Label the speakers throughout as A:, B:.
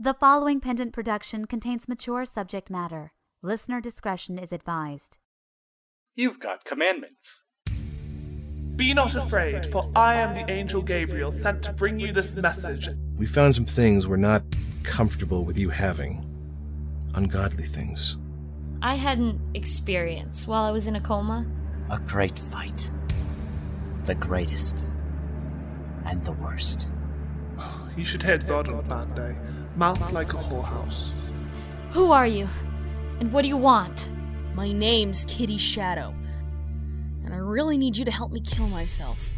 A: The following pendant production contains mature subject matter. Listener discretion is advised.
B: You've got commandments.
C: Be not afraid, for I am the angel Gabriel sent to bring you this message.
D: We found some things we're not comfortable with you having. Ungodly things.
E: I had an experience while I was in a coma.
F: A great fight. The greatest. And the worst.
C: You should head God on Band-Aid. Mouth like a whorehouse.
E: Who are you? And what do you want?
G: My name's Kitty Shadow. And I really need you to help me kill myself.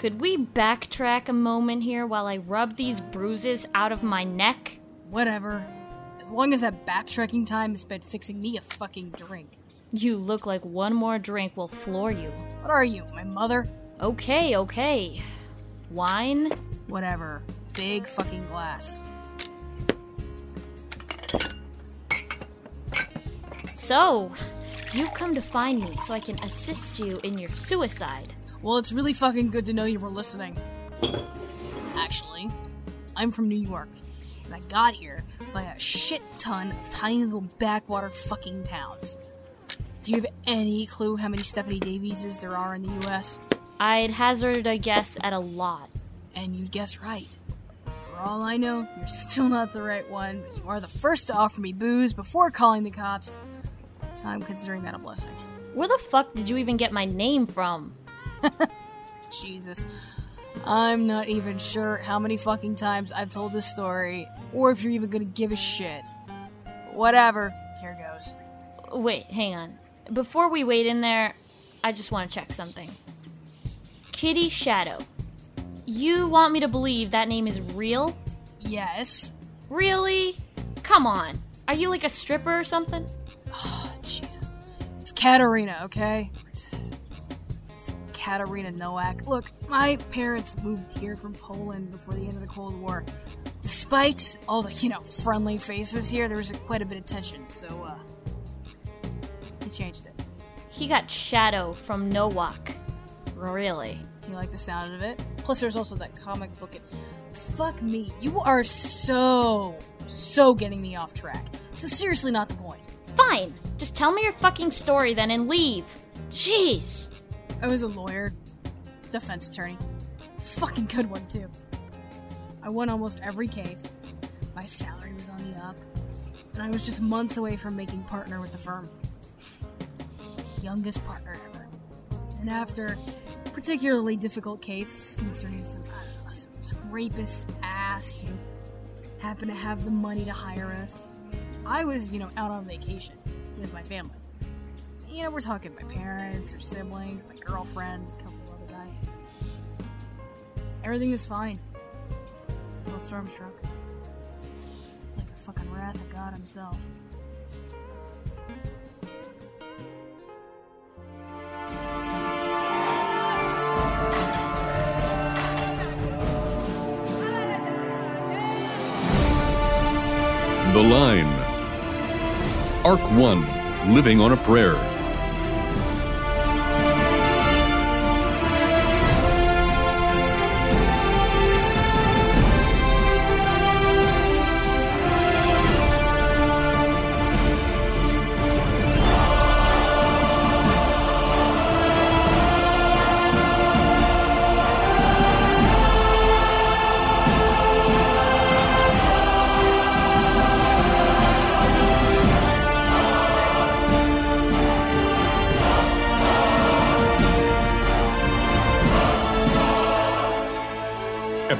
E: Could we backtrack a moment here while I rub these bruises out of my neck?
G: Whatever. As long as that backtracking time is spent fixing me a fucking drink.
E: You look like one more drink will floor you.
G: What are you, my mother?
E: Okay, okay. Wine?
G: Whatever. Big fucking glass.
E: So, you've come to find me so I can assist you in your suicide.
G: Well, it's really fucking good to know you were listening. Actually, I'm from New York, and I got here by a shit ton of tiny little backwater fucking towns. Do you have any clue how many Stephanie Davieses there are in the US?
E: I'd hazard a guess at a lot.
G: And you'd guess right. For all I know, you're still not the right one, but you are the first to offer me booze before calling the cops, so I'm considering that a blessing.
E: Where the fuck did you even get my name from?
G: Jesus. I'm not even sure how many fucking times I've told this story, or if you're even gonna give a shit. Whatever. Here goes.
E: Wait, hang on. Before we wait in there, I just want to check something. Kitty Shadow. You want me to believe that name is real?
G: Yes.
E: Really? Come on. Are you like a stripper or something?
G: Oh, Jesus. It's Katarina, okay? Katarina Nowak. Look, my parents moved here from Poland before the end of the Cold War. Despite all the, you know, friendly faces here, there was quite a bit of tension, so, uh. He changed it.
E: He got Shadow from Nowak. Really?
G: You like the sound of it? Plus, there's also that comic book. It, fuck me. You are so, so getting me off track. This is seriously not the point.
E: Fine. Just tell me your fucking story then and leave. Jeez.
G: I was a lawyer, defense attorney. It's a fucking good one, too. I won almost every case. My salary was on the up. And I was just months away from making partner with the firm. Youngest partner ever. And after a particularly difficult case concerning some, know, some, some rapist ass who happened to have the money to hire us, I was, you know, out on vacation with my family. You know, we're talking my parents, their siblings, my girlfriend, a couple other guys. Everything was fine. A storm struck. It's like the fucking wrath of God himself.
H: The Line. Arc 1 Living on a Prayer.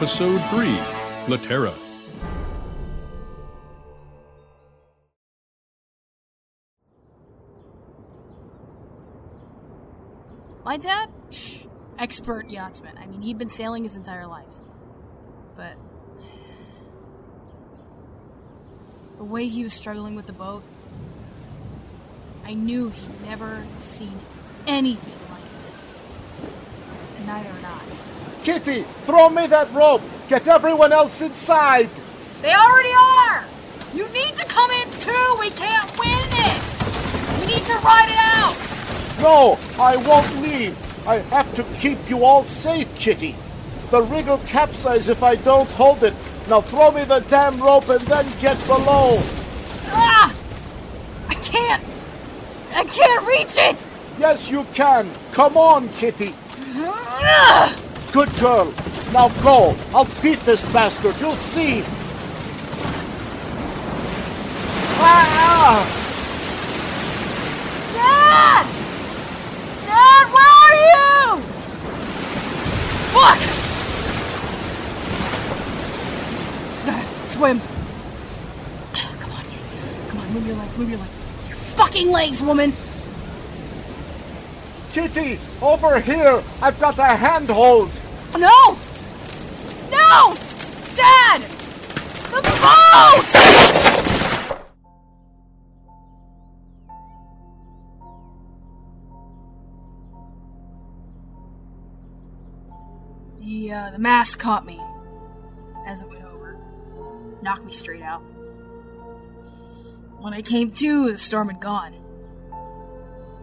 H: Episode 3 Latera.
G: My dad? Expert yachtsman. I mean, he'd been sailing his entire life. But the way he was struggling with the boat, I knew he'd never seen anything like this. And neither had I.
I: Kitty, throw me that rope! Get everyone else inside!
G: They already are! You need to come in too! We can't win this! We need to ride it out!
I: No, I won't leave. I have to keep you all safe, Kitty. The rig will capsize if I don't hold it. Now throw me the damn rope and then get below.
G: Ah! I can't! I can't reach it!
I: Yes, you can. Come on, Kitty.
G: Ah!
I: Good girl. Now go. I'll beat this bastard. You'll see. Ah!
G: Dad! Dad, where are you? Fuck! Gotta swim. Come on, come on, move your legs, move your legs. Your fucking legs, woman!
I: Kitty, over here. I've got a handhold.
G: No! No! Dad! The boat! The, uh, the mask caught me as it went over, knocked me straight out. When I came to, the storm had gone.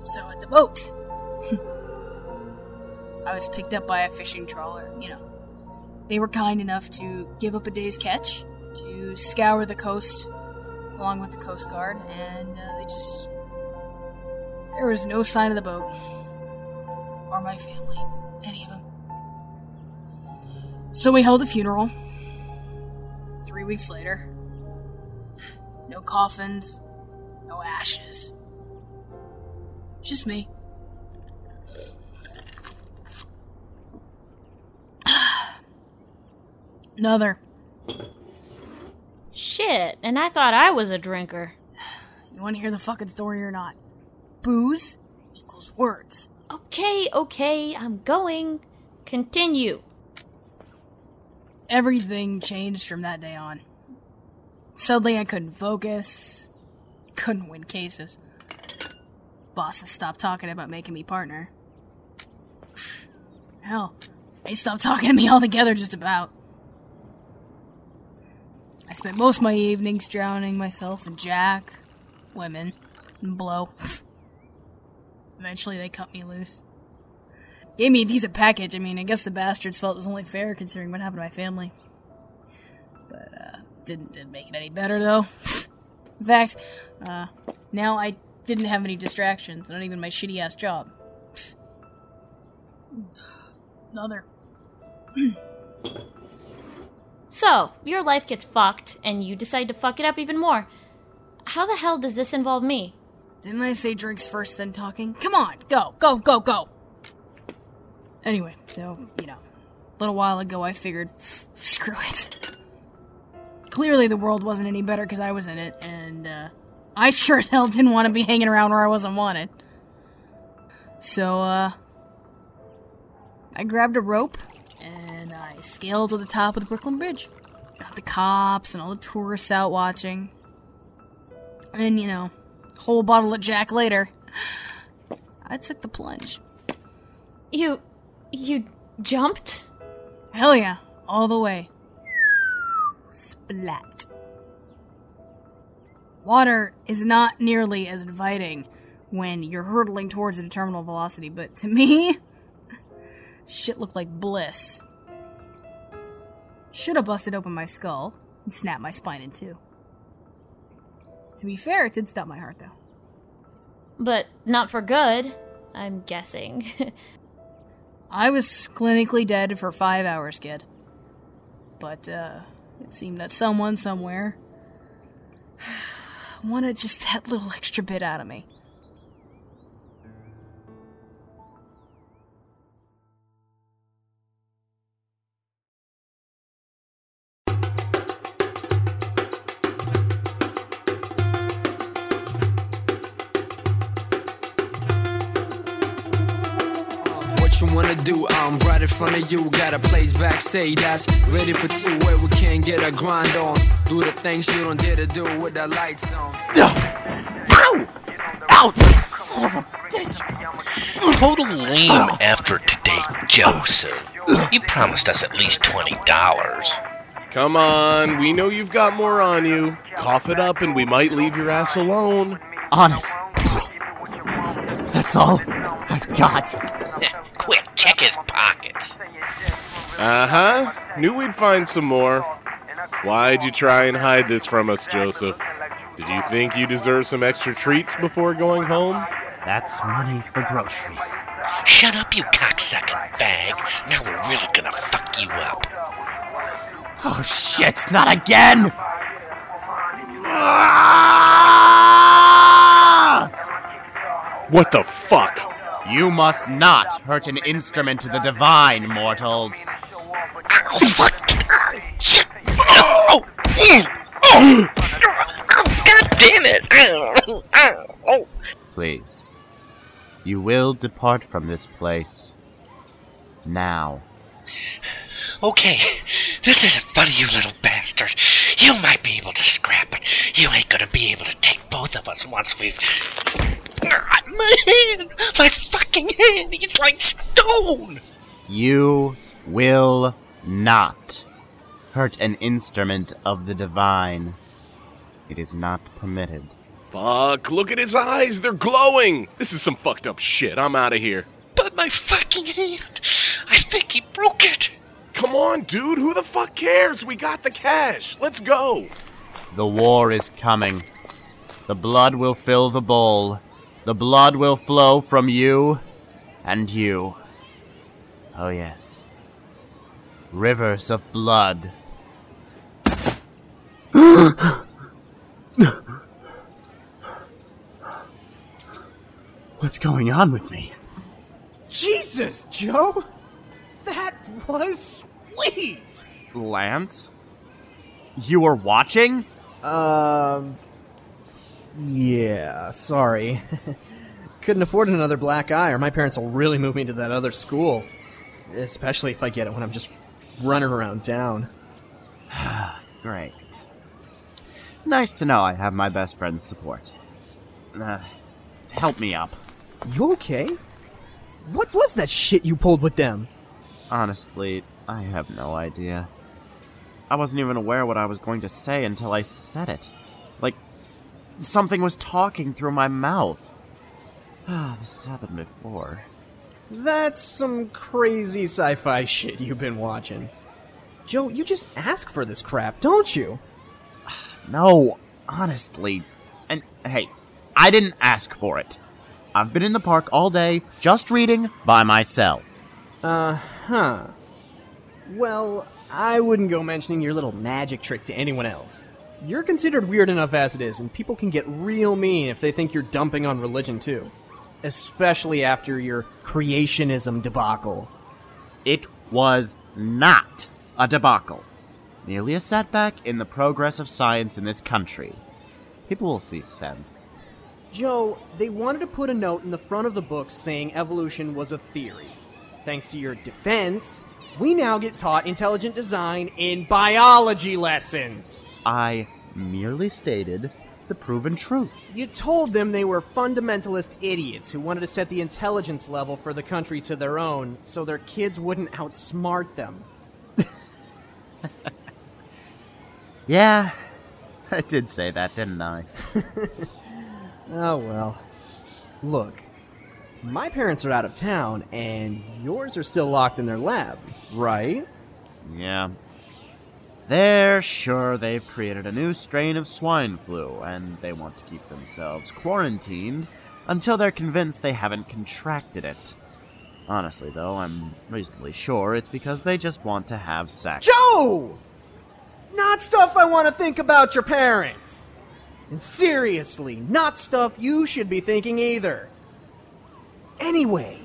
G: So had the boat. I was picked up by a fishing trawler, you know. They were kind enough to give up a day's catch, to scour the coast along with the Coast Guard, and uh, they just. There was no sign of the boat. Or my family. Any of them. So we held a funeral. Three weeks later. No coffins, no ashes. Just me. Another.
E: Shit, and I thought I was a drinker.
G: You want to hear the fucking story or not? Booze equals words.
E: Okay, okay, I'm going. Continue.
G: Everything changed from that day on. Suddenly I couldn't focus, couldn't win cases. Bosses stopped talking about making me partner. Hell, they stopped talking to me altogether just about. Spent most of my evenings drowning myself in Jack, women, and blow. Eventually they cut me loose. Gave me a decent package. I mean, I guess the bastards felt it was only fair considering what happened to my family. But, uh, didn't, didn't make it any better though. in fact, uh, now I didn't have any distractions, not even my shitty ass job. Another.
E: So, your life gets fucked, and you decide to fuck it up even more. How the hell does this involve me?
G: Didn't I say drinks first, then talking? Come on, go, go, go, go! Anyway, so, you know, a little while ago I figured, screw it. Clearly the world wasn't any better because I was in it, and, uh, I sure as hell didn't want to be hanging around where I wasn't wanted. So, uh, I grabbed a rope I scaled to the top of the Brooklyn Bridge. Got the cops and all the tourists out watching. And, you know, whole bottle of Jack later, I took the plunge.
E: You. you jumped?
G: Hell yeah, all the way. Splat. Water is not nearly as inviting when you're hurtling towards a terminal velocity, but to me, shit looked like bliss. Should have busted open my skull and snapped my spine in two. To be fair, it did stop my heart though.
E: But not for good, I'm guessing.
G: I was clinically dead for five hours, kid. But, uh, it seemed that someone somewhere wanted just that little extra bit out of me.
J: Right in front of you. Got a place backstage that's ready for two where we can get a grind on. Do the things you don't dare to do with the lights on.
K: Ow! Ow! Son of a bitch!
L: Total lame effort today, Joseph. You promised us at least $20.
M: Come on, we know you've got more on you. Cough it up and we might leave your ass alone.
K: Honest. That's all I've got.
L: Quick, check his pockets.
M: Uh huh. Knew we'd find some more. Why'd you try and hide this from us, Joseph? Did you think you deserve some extra treats before going home?
K: That's money for groceries.
L: Shut up, you cocksucking fag. Now we're really gonna fuck you up.
K: Oh shit, not again!
M: What the fuck?
K: You must not hurt an instrument to the divine, mortals.
L: Fuck! Oh! God damn it!
K: Please. You will depart from this place. Now.
L: Okay, this isn't funny, you little bastard. You might be able to scrap, but you ain't gonna be able to take both of us once we've. My hand! My fucking hand! He's like stone!
K: You will not hurt an instrument of the divine. It is not permitted.
M: Fuck, look at his eyes, they're glowing! This is some fucked up shit, I'm out of here.
L: But my fucking hand! I think he broke it!
M: Come on, dude, who the fuck cares? We got the cash, let's go!
K: The war is coming. The blood will fill the bowl. The blood will flow from you and you. Oh, yes. Rivers of blood. What's going on with me?
N: Jesus, Joe! That was sweet!
K: Lance? You were watching?
N: Um. Yeah, sorry. Couldn't afford another black eye, or my parents will really move me to that other school. Especially if I get it when I'm just running around town.
K: Great. Nice to know I have my best friend's support. Uh, help me up.
N: You okay? What was that shit you pulled with them?
K: Honestly, I have no idea. I wasn't even aware what I was going to say until I said it. Like, something was talking through my mouth. Ah, this has happened before.
N: That's some crazy sci fi shit you've been watching. Joe, you just ask for this crap, don't you?
K: No, honestly. And hey, I didn't ask for it. I've been in the park all day, just reading by myself.
N: Uh huh. Well, I wouldn't go mentioning your little magic trick to anyone else. You're considered weird enough as it is, and people can get real mean if they think you're dumping on religion too. Especially after your creationism debacle.
K: It was not a debacle. Merely a setback in the progress of science in this country. People will see sense.
N: Joe, they wanted to put a note in the front of the book saying evolution was a theory. Thanks to your defense, we now get taught intelligent design in biology lessons.
K: I merely stated the proven truth.
N: You told them they were fundamentalist idiots who wanted to set the intelligence level for the country to their own so their kids wouldn't outsmart them.
K: Yeah, I did say that, didn't I?
N: Oh well. Look, my parents are out of town, and yours are still locked in their lab, right?
K: Yeah. They're sure they've created a new strain of swine flu, and they want to keep themselves quarantined until they're convinced they haven't contracted it. Honestly, though, I'm reasonably sure it's because they just want to have sex.
N: Joe! Not stuff I want to think about your parents! And seriously, not stuff you should be thinking either. Anyway,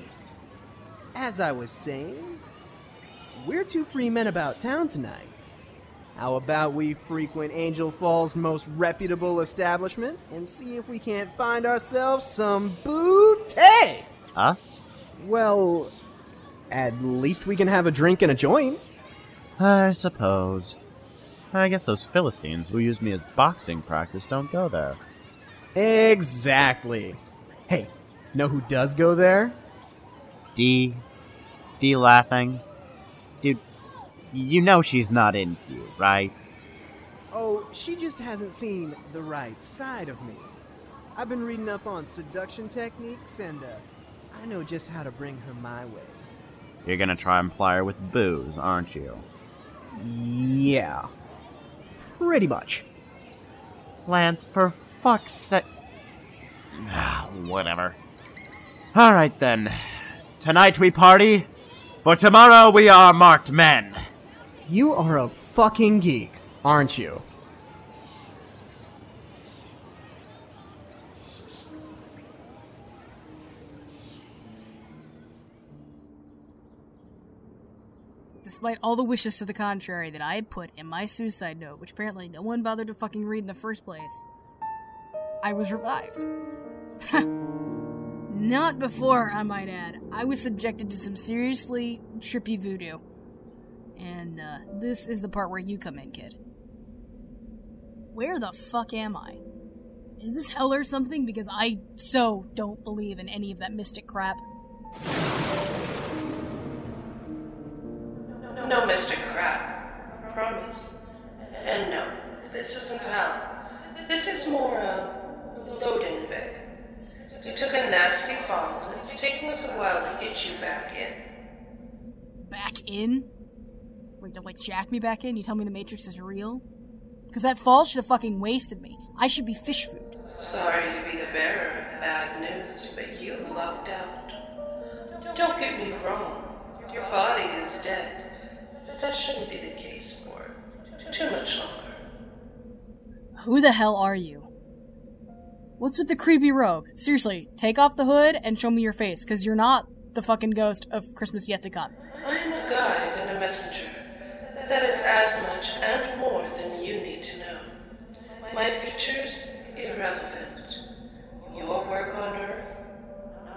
N: as I was saying, we're two free men about town tonight. How about we frequent Angel Falls' most reputable establishment and see if we can't find ourselves some booty?
K: Us?
N: Well, At least we can have a drink and a joint.
K: I suppose. I guess those Philistines who use me as boxing practice don't go there.
N: Exactly. Hey, know who does go there?
K: D. D laughing. Dude, you know she's not into you, right?
N: Oh, she just hasn't seen the right side of me. I've been reading up on seduction techniques, and uh, I know just how to bring her my way.
K: You're gonna try and ply her with booze, aren't you?
N: Yeah. Pretty much.
K: Lance, for fuck's sake. Ah, whatever. Alright then. Tonight we party, for tomorrow we are marked men.
N: You are a fucking geek, aren't you?
G: Despite all the wishes to the contrary that I had put in my suicide note, which apparently no one bothered to fucking read in the first place, I was revived. Not before, I might add. I was subjected to some seriously trippy voodoo. And uh, this is the part where you come in, kid. Where the fuck am I? Is this hell or something? Because I so don't believe in any of that mystic crap.
O: No no, no mystic crap. Promise. And no, this isn't hell. This is more a loading bay. You took a nasty fall, and it's taking us a while to get you back in.
G: Back in? Wait, to like jack me back in? You tell me the Matrix is real? Because that fall should have fucking wasted me. I should be fish food.
O: Sorry to be the bearer of bad news, but you lucked out. Don't get me wrong. Your body is dead. But that shouldn't be the case for too much longer.
G: Who the hell are you? What's with the creepy robe? Seriously, take off the hood and show me your face, because you're not the fucking ghost of Christmas yet to come.
O: I'm a guide and a messenger. That is as much and more than you need to know. My features, irrelevant. Your work on Earth,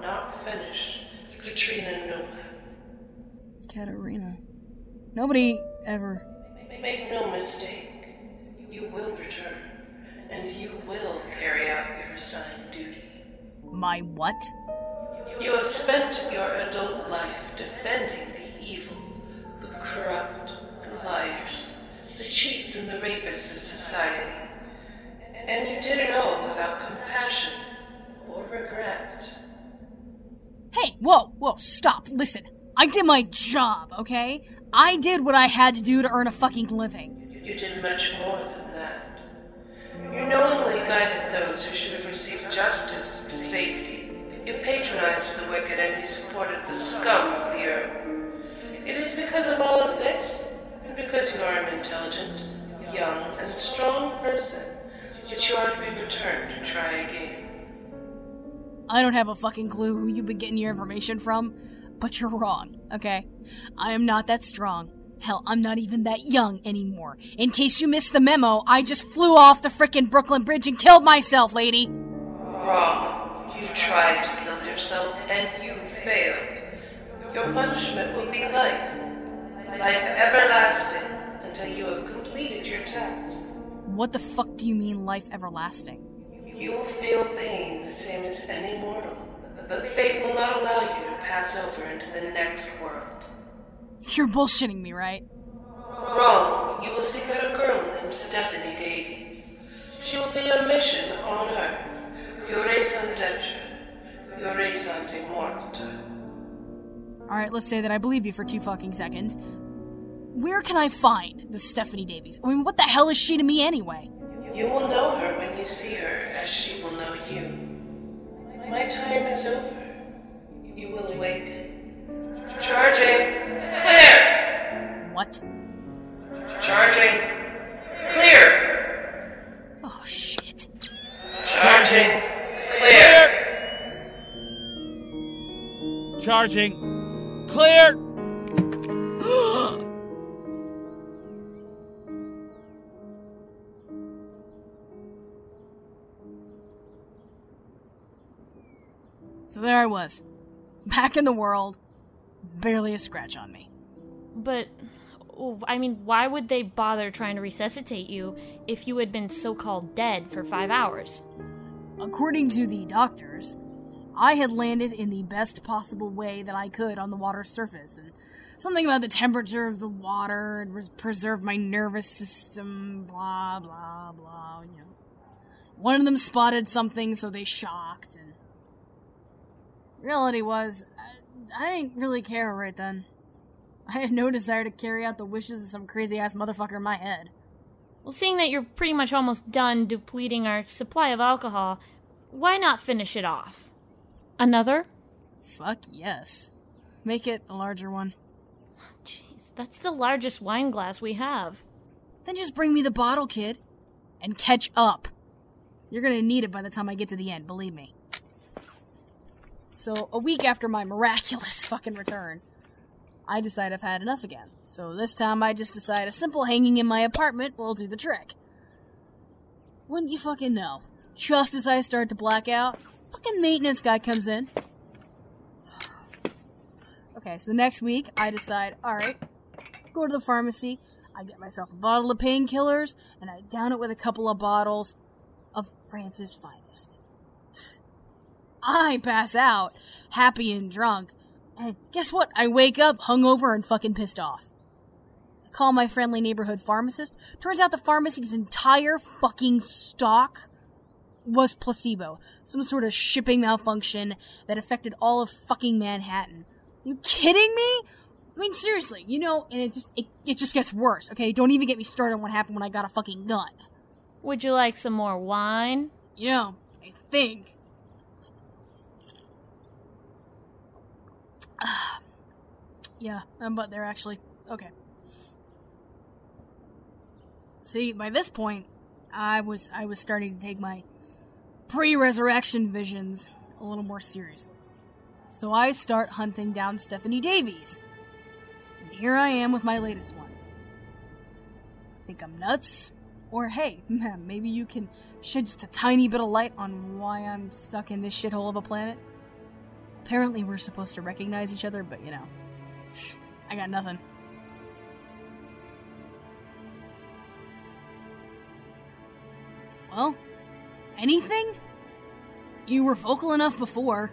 O: not finished. Katrina Nova.
G: Katarina. Nobody ever.
O: Make no mistake. You will return, and you will carry out your assigned duty.
G: My what?
O: You have spent your adult life defending the evil, the corrupt, the liars, the cheats, and the rapists of society. And you did it all without compassion or regret.
G: Hey, whoa, whoa, stop, listen. I did my job, okay? I did what I had to do to earn a fucking living.
O: You did much more than that. You knowingly guided those who should have received justice to safety. You patronized the wicked and you supported the scum of the earth. It is because of all of this, and because you are an intelligent, young, and strong person, that you are to be returned to try again.
G: I don't have a fucking clue who you've been getting your information from, but you're wrong, okay? I am not that strong. Hell, I'm not even that young anymore. In case you missed the memo, I just flew off the frickin' Brooklyn Bridge and killed myself, lady!
O: Wrong. You tried to kill yourself and you failed. Your punishment will be life. Life everlasting until you have completed your task.
G: What the fuck do you mean life everlasting?
O: You will feel pain the same as any mortal, but fate will not allow you to pass over into the next world.
G: You're bullshitting me, right?
O: Wrong. You will seek out a girl named Stephanie Davies. She will be your mission on Earth. Your raison d'etre. Your raison de morte.
G: Alright, let's say that I believe you for two fucking seconds. Where can I find this Stephanie Davies? I mean, what the hell is she to me anyway?
O: You will know her when you see her, as she will know you. My time is over. You will awaken. Charging. Clear!
G: What?
O: Charging. Clear!
G: Oh, shit.
O: Charging. Clear!
P: Charging. Clear!
G: So there I was, back in the world, barely a scratch on me.
E: But, oh, I mean, why would they bother trying to resuscitate you if you had been so called dead for five hours?
G: According to the doctors, I had landed in the best possible way that I could on the water's surface, and something about the temperature of the water and res- preserved my nervous system, blah, blah, blah, you know. One of them spotted something, so they shocked, and. Reality was, I, I didn't really care right then. I had no desire to carry out the wishes of some crazy ass motherfucker in my head.
E: Well, seeing that you're pretty much almost done depleting our supply of alcohol, why not finish it off? Another?
G: Fuck yes. Make it a larger one.
E: Jeez, that's the largest wine glass we have.
G: Then just bring me the bottle, kid. And catch up. You're gonna need it by the time I get to the end, believe me. So, a week after my miraculous fucking return, I decide I've had enough again. So this time I just decide a simple hanging in my apartment will do the trick. Wouldn't you fucking know? Just as I start to black out, fucking maintenance guy comes in. Okay, so the next week I decide, alright, go to the pharmacy, I get myself a bottle of painkillers, and I down it with a couple of bottles of France's finest. I pass out, happy and drunk, and guess what? I wake up hungover and fucking pissed off. I call my friendly neighborhood pharmacist. Turns out the pharmacy's entire fucking stock was placebo. Some sort of shipping malfunction that affected all of fucking Manhattan. You kidding me? I mean, seriously, you know, and it just it, it just gets worse. Okay, don't even get me started on what happened when I got a fucking gun.
E: Would you like some more wine?
G: You know, I think yeah, um, I'm about there actually. Okay. See, by this point, I was I was starting to take my pre-resurrection visions a little more seriously. So I start hunting down Stephanie Davies. And here I am with my latest one. Think I'm nuts? Or hey, maybe you can shed just a tiny bit of light on why I'm stuck in this shithole of a planet? Apparently, we're supposed to recognize each other, but you know, I got nothing. Well, anything? You were vocal enough before.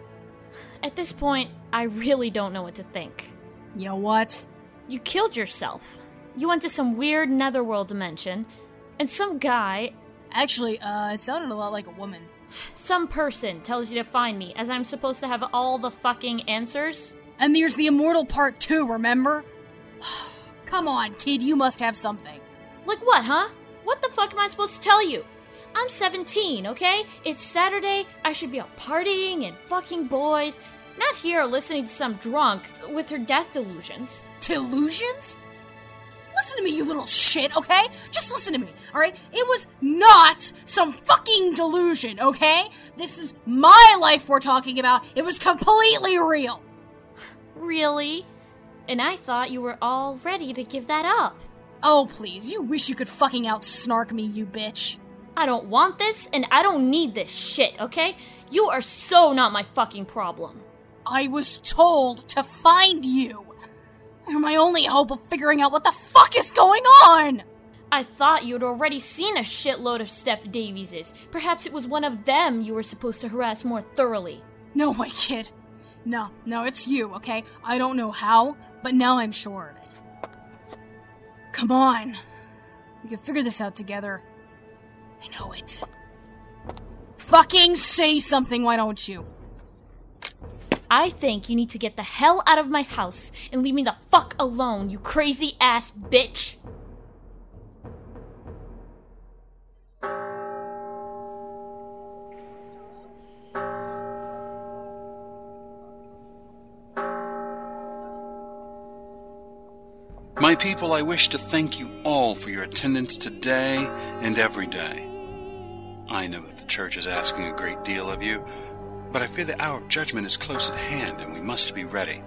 E: At this point, I really don't know what to think.
G: You know what?
E: You killed yourself. You went to some weird netherworld dimension, and some guy.
G: Actually, uh, it sounded a lot like a woman.
E: Some person tells you to find me, as I'm supposed to have all the fucking answers.
G: And there's the immortal part too, remember? Come on, kid, you must have something.
E: Like what, huh? What the fuck am I supposed to tell you? I'm 17, okay? It's Saturday, I should be out partying and fucking boys, not here listening to some drunk with her death delusions.
G: Delusions? Listen to me, you little shit, okay? Just listen to me, alright? It was not some fucking delusion, okay? This is my life we're talking about. It was completely real.
E: Really? And I thought you were all ready to give that up.
G: Oh, please, you wish you could fucking outsnark me, you bitch.
E: I don't want this, and I don't need this shit, okay? You are so not my fucking problem.
G: I was told to find you. You're my only hope of figuring out what the fuck is going on!
E: I thought you'd already seen a shitload of Steph Davieses. Perhaps it was one of them you were supposed to harass more thoroughly.
G: No way, kid. No, no, it's you, okay? I don't know how, but now I'm sure of it. Come on. We can figure this out together. I know it. Fucking say something, why don't you?
E: I think you need to get the hell out of my house and leave me the fuck alone, you crazy ass bitch!
P: My people, I wish to thank you all for your attendance today and every day. I know that the church is asking a great deal of you, but I fear the hour of judgment is close at hand and we must be ready.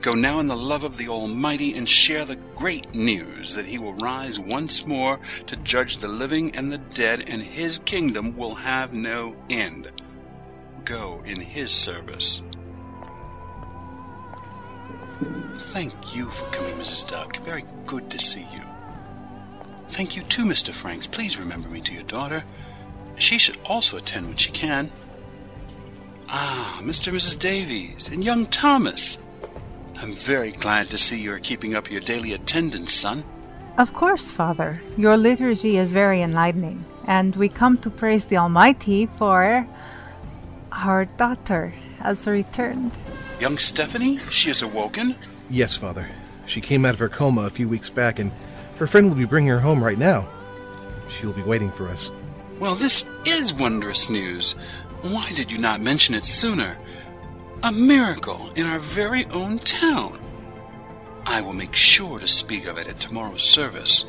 P: Go now in the love of the Almighty and share the great news that He will rise once more to judge the living and the dead, and His kingdom will have no end. Go in His service. Thank you for coming, Mrs. Duck. Very good to see you. Thank you too, Mr. Franks. Please remember me to your daughter. She should also attend when she can. Ah, Mr. and Mrs. Davies, and young Thomas. I'm very glad to see you're keeping up your daily attendance, son.
Q: Of course, Father. Your liturgy is very enlightening, and we come to praise the Almighty for our daughter has returned.
P: Young Stephanie? She is awoken?
D: Yes, Father. She came out of her coma a few weeks back, and her friend will be bringing her home right now. She will be waiting for us.
P: Well, this is wondrous news. Why did you not mention it sooner? A miracle in our very own town. I will make sure to speak of it at tomorrow's service.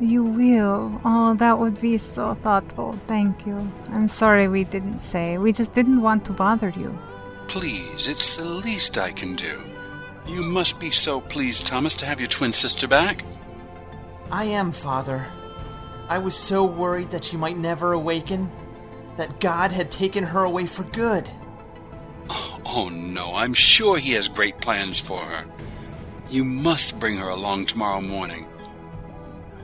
Q: You will. Oh, that would be so thoughtful. Thank you. I'm sorry we didn't say. We just didn't want to bother you.
P: Please, it's the least I can do. You must be so pleased, Thomas, to have your twin sister back.
N: I am, Father. I was so worried that she might never awaken, that God had taken her away for good.
P: Oh no, I'm sure he has great plans for her. You must bring her along tomorrow morning.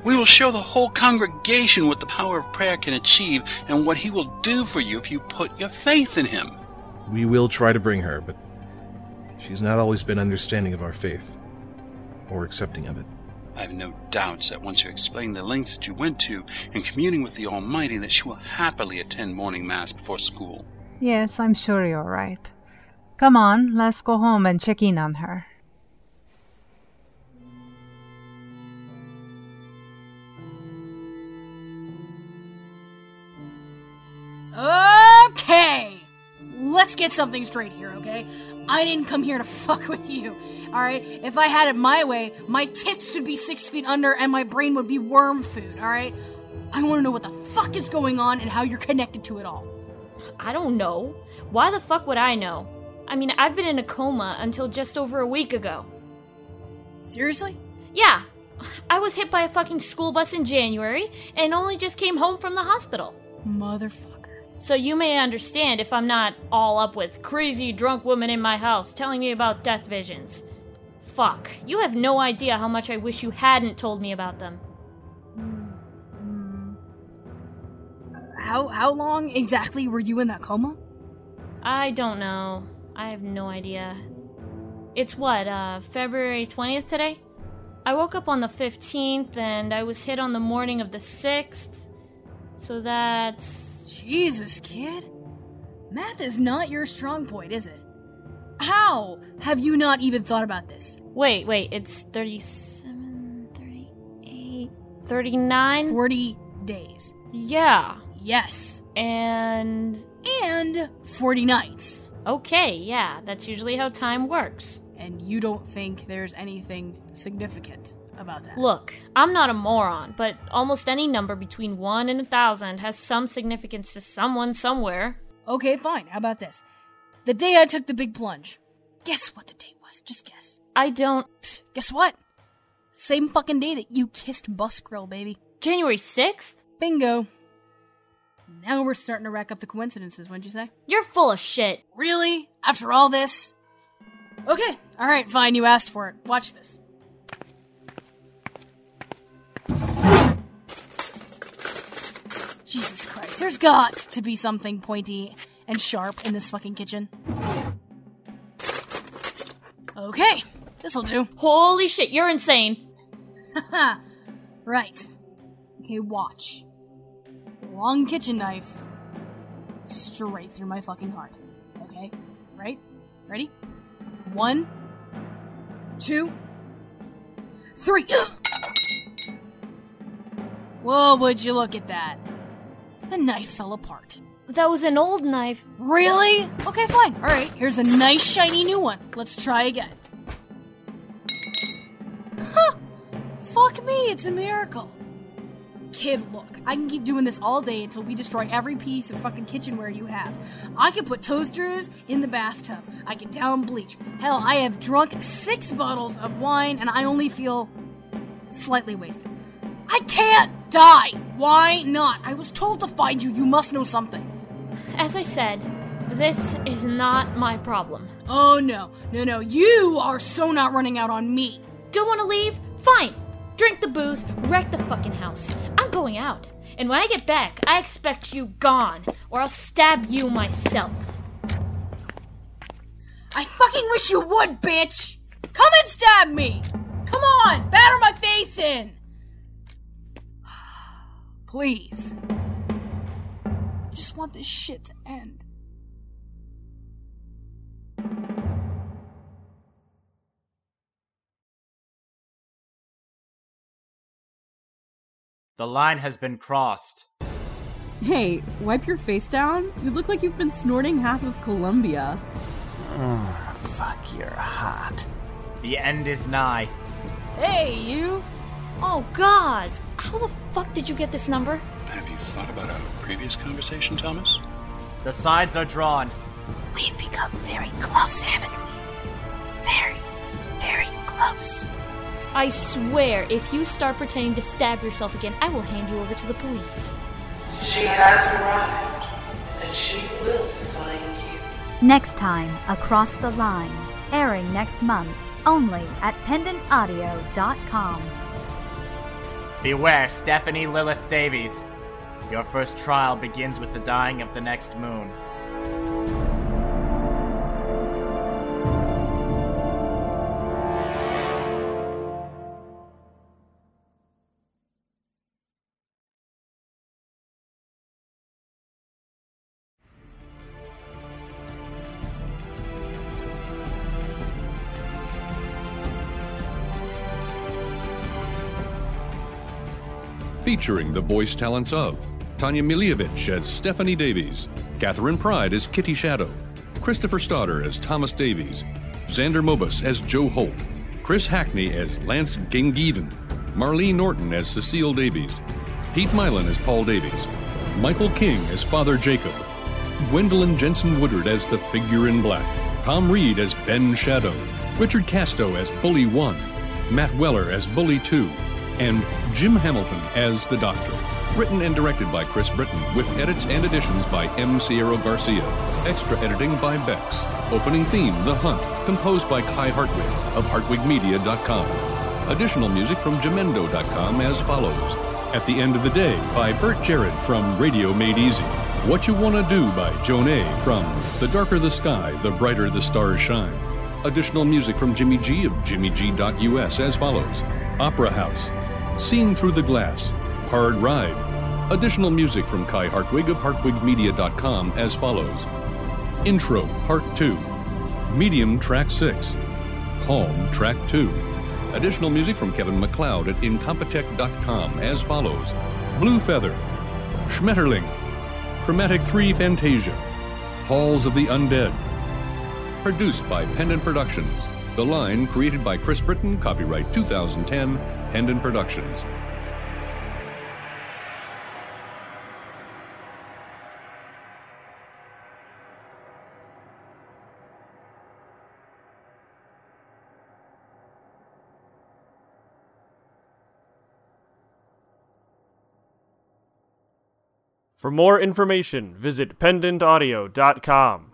P: We will show the whole congregation what the power of prayer can achieve and what he will do for you if you put your faith in him.
D: We will try to bring her, but she's not always been understanding of our faith or accepting of it.
P: I have no doubts that once you explain the lengths that you went to in communing with the Almighty, that she will happily attend morning mass before school.
Q: Yes, I'm sure you're right. Come on, let's go home and check in on her.
G: Okay! Let's get something straight here, okay? I didn't come here to fuck with you, alright? If I had it my way, my tits would be six feet under and my brain would be worm food, alright? I wanna know what the fuck is going on and how you're connected to it all.
E: I don't know. Why the fuck would I know? I mean, I've been in a coma until just over a week ago.
G: Seriously?
E: Yeah. I was hit by a fucking school bus in January and only just came home from the hospital.
G: Motherfucker.
E: So you may understand if I'm not all up with crazy drunk woman in my house telling me about death visions. Fuck. You have no idea how much I wish you hadn't told me about them.
G: How how long exactly were you in that coma?
E: I don't know. I have no idea. It's what, uh, February 20th today? I woke up on the 15th and I was hit on the morning of the 6th. So that's.
G: Jesus, kid. Math is not your strong point, is it? How have you not even thought about this?
E: Wait, wait, it's 37, 38, 39?
G: 40 days.
E: Yeah.
G: Yes.
E: And.
G: And 40 nights.
E: Okay, yeah, that's usually how time works.
G: And you don't think there's anything significant about that?
E: Look, I'm not a moron, but almost any number between 1 and a 1,000 has some significance to someone somewhere.
G: Okay, fine. How about this? The day I took the big plunge. Guess what the date was? Just guess.
E: I don't.
G: Psst, guess what? Same fucking day that you kissed Bus Grill, baby.
E: January 6th?
G: Bingo. Now we're starting to rack up the coincidences, wouldn't you say?
E: You're full of shit.
G: Really? After all this? Okay, alright, fine, you asked for it. Watch this. Jesus Christ, there's got to be something pointy and sharp in this fucking kitchen. Okay, this'll do.
E: Holy shit, you're insane.
G: Right. Okay, watch. Long kitchen knife. Straight through my fucking heart. Okay? Right? Ready? One, two, three. Whoa, would you look at that? The knife fell apart.
E: That was an old knife.
G: Really? Okay, fine. Alright, here's a nice shiny new one. Let's try again. Huh! Fuck me, it's a miracle. Kid, look, I can keep doing this all day until we destroy every piece of fucking kitchenware you have. I can put toasters in the bathtub. I can down bleach. Hell, I have drunk six bottles of wine and I only feel slightly wasted. I can't die! Why not? I was told to find you. You must know something.
E: As I said, This is not my problem.
G: Oh no, no, no, you are so not running out on me.
E: Don't want to leave? Fine. Drink the booze, wreck the fucking house. I'm going out. And when I get back, I expect you gone, or I'll stab you myself.
G: I fucking wish you would, bitch! Come and stab me! Come on, batter my face in! Please. I just want this shit to end.
K: The line has been crossed.
R: Hey, wipe your face down. You look like you've been snorting half of Colombia.
F: Oh, ah, fuck, you're hot.
K: The end is nigh.
G: Hey, you!
E: Oh, God! How the fuck did you get this number?
P: Have you thought about our previous conversation, Thomas?
K: The sides are drawn.
L: We've become very close, haven't we? Very, very close.
E: I swear, if you start pretending to stab yourself again, I will hand you over to the police.
O: She has arrived, and she will find you.
A: Next time, Across the Line, airing next month only at pendantaudio.com.
K: Beware, Stephanie Lilith Davies. Your first trial begins with the dying of the next moon.
H: Featuring the voice talents of Tanya Milievich as Stephanie Davies, Catherine Pride as Kitty Shadow, Christopher Stoddard as Thomas Davies, Xander Mobus as Joe Holt, Chris Hackney as Lance Gengiven, Marlene Norton as Cecile Davies, Pete Milan as Paul Davies, Michael King as Father Jacob, Gwendolyn Jensen Woodard as the Figure in Black, Tom Reed as Ben Shadow, Richard Casto as Bully 1, Matt Weller as Bully 2, and Jim Hamilton as the Doctor. Written and directed by Chris Britton, with edits and additions by M. Sierra Garcia. Extra editing by Bex. Opening theme, The Hunt, composed by Kai Hartwig of hartwigmedia.com. Additional music from jamendo.com as follows. At the End of the Day by Bert Jarrett from Radio Made Easy. What You Wanna Do by Joan A. from The Darker the Sky, The Brighter the Stars Shine. Additional music from Jimmy G of jimmyg.us as follows. Opera House, Seeing Through the Glass, Hard Ride. Additional music from Kai Hartwig of hartwigmedia.com as follows. Intro, Part 2. Medium, Track 6. Calm, Track 2. Additional music from Kevin MacLeod at incompetech.com as follows. Blue Feather, Schmetterling, Chromatic 3 Fantasia, Halls of the Undead. Produced by Pendant Productions. The line created by Chris Britton, copyright 2010, Pendant Productions.
S: For more information, visit pendantaudio.com.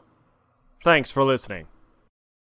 S: Thanks for listening.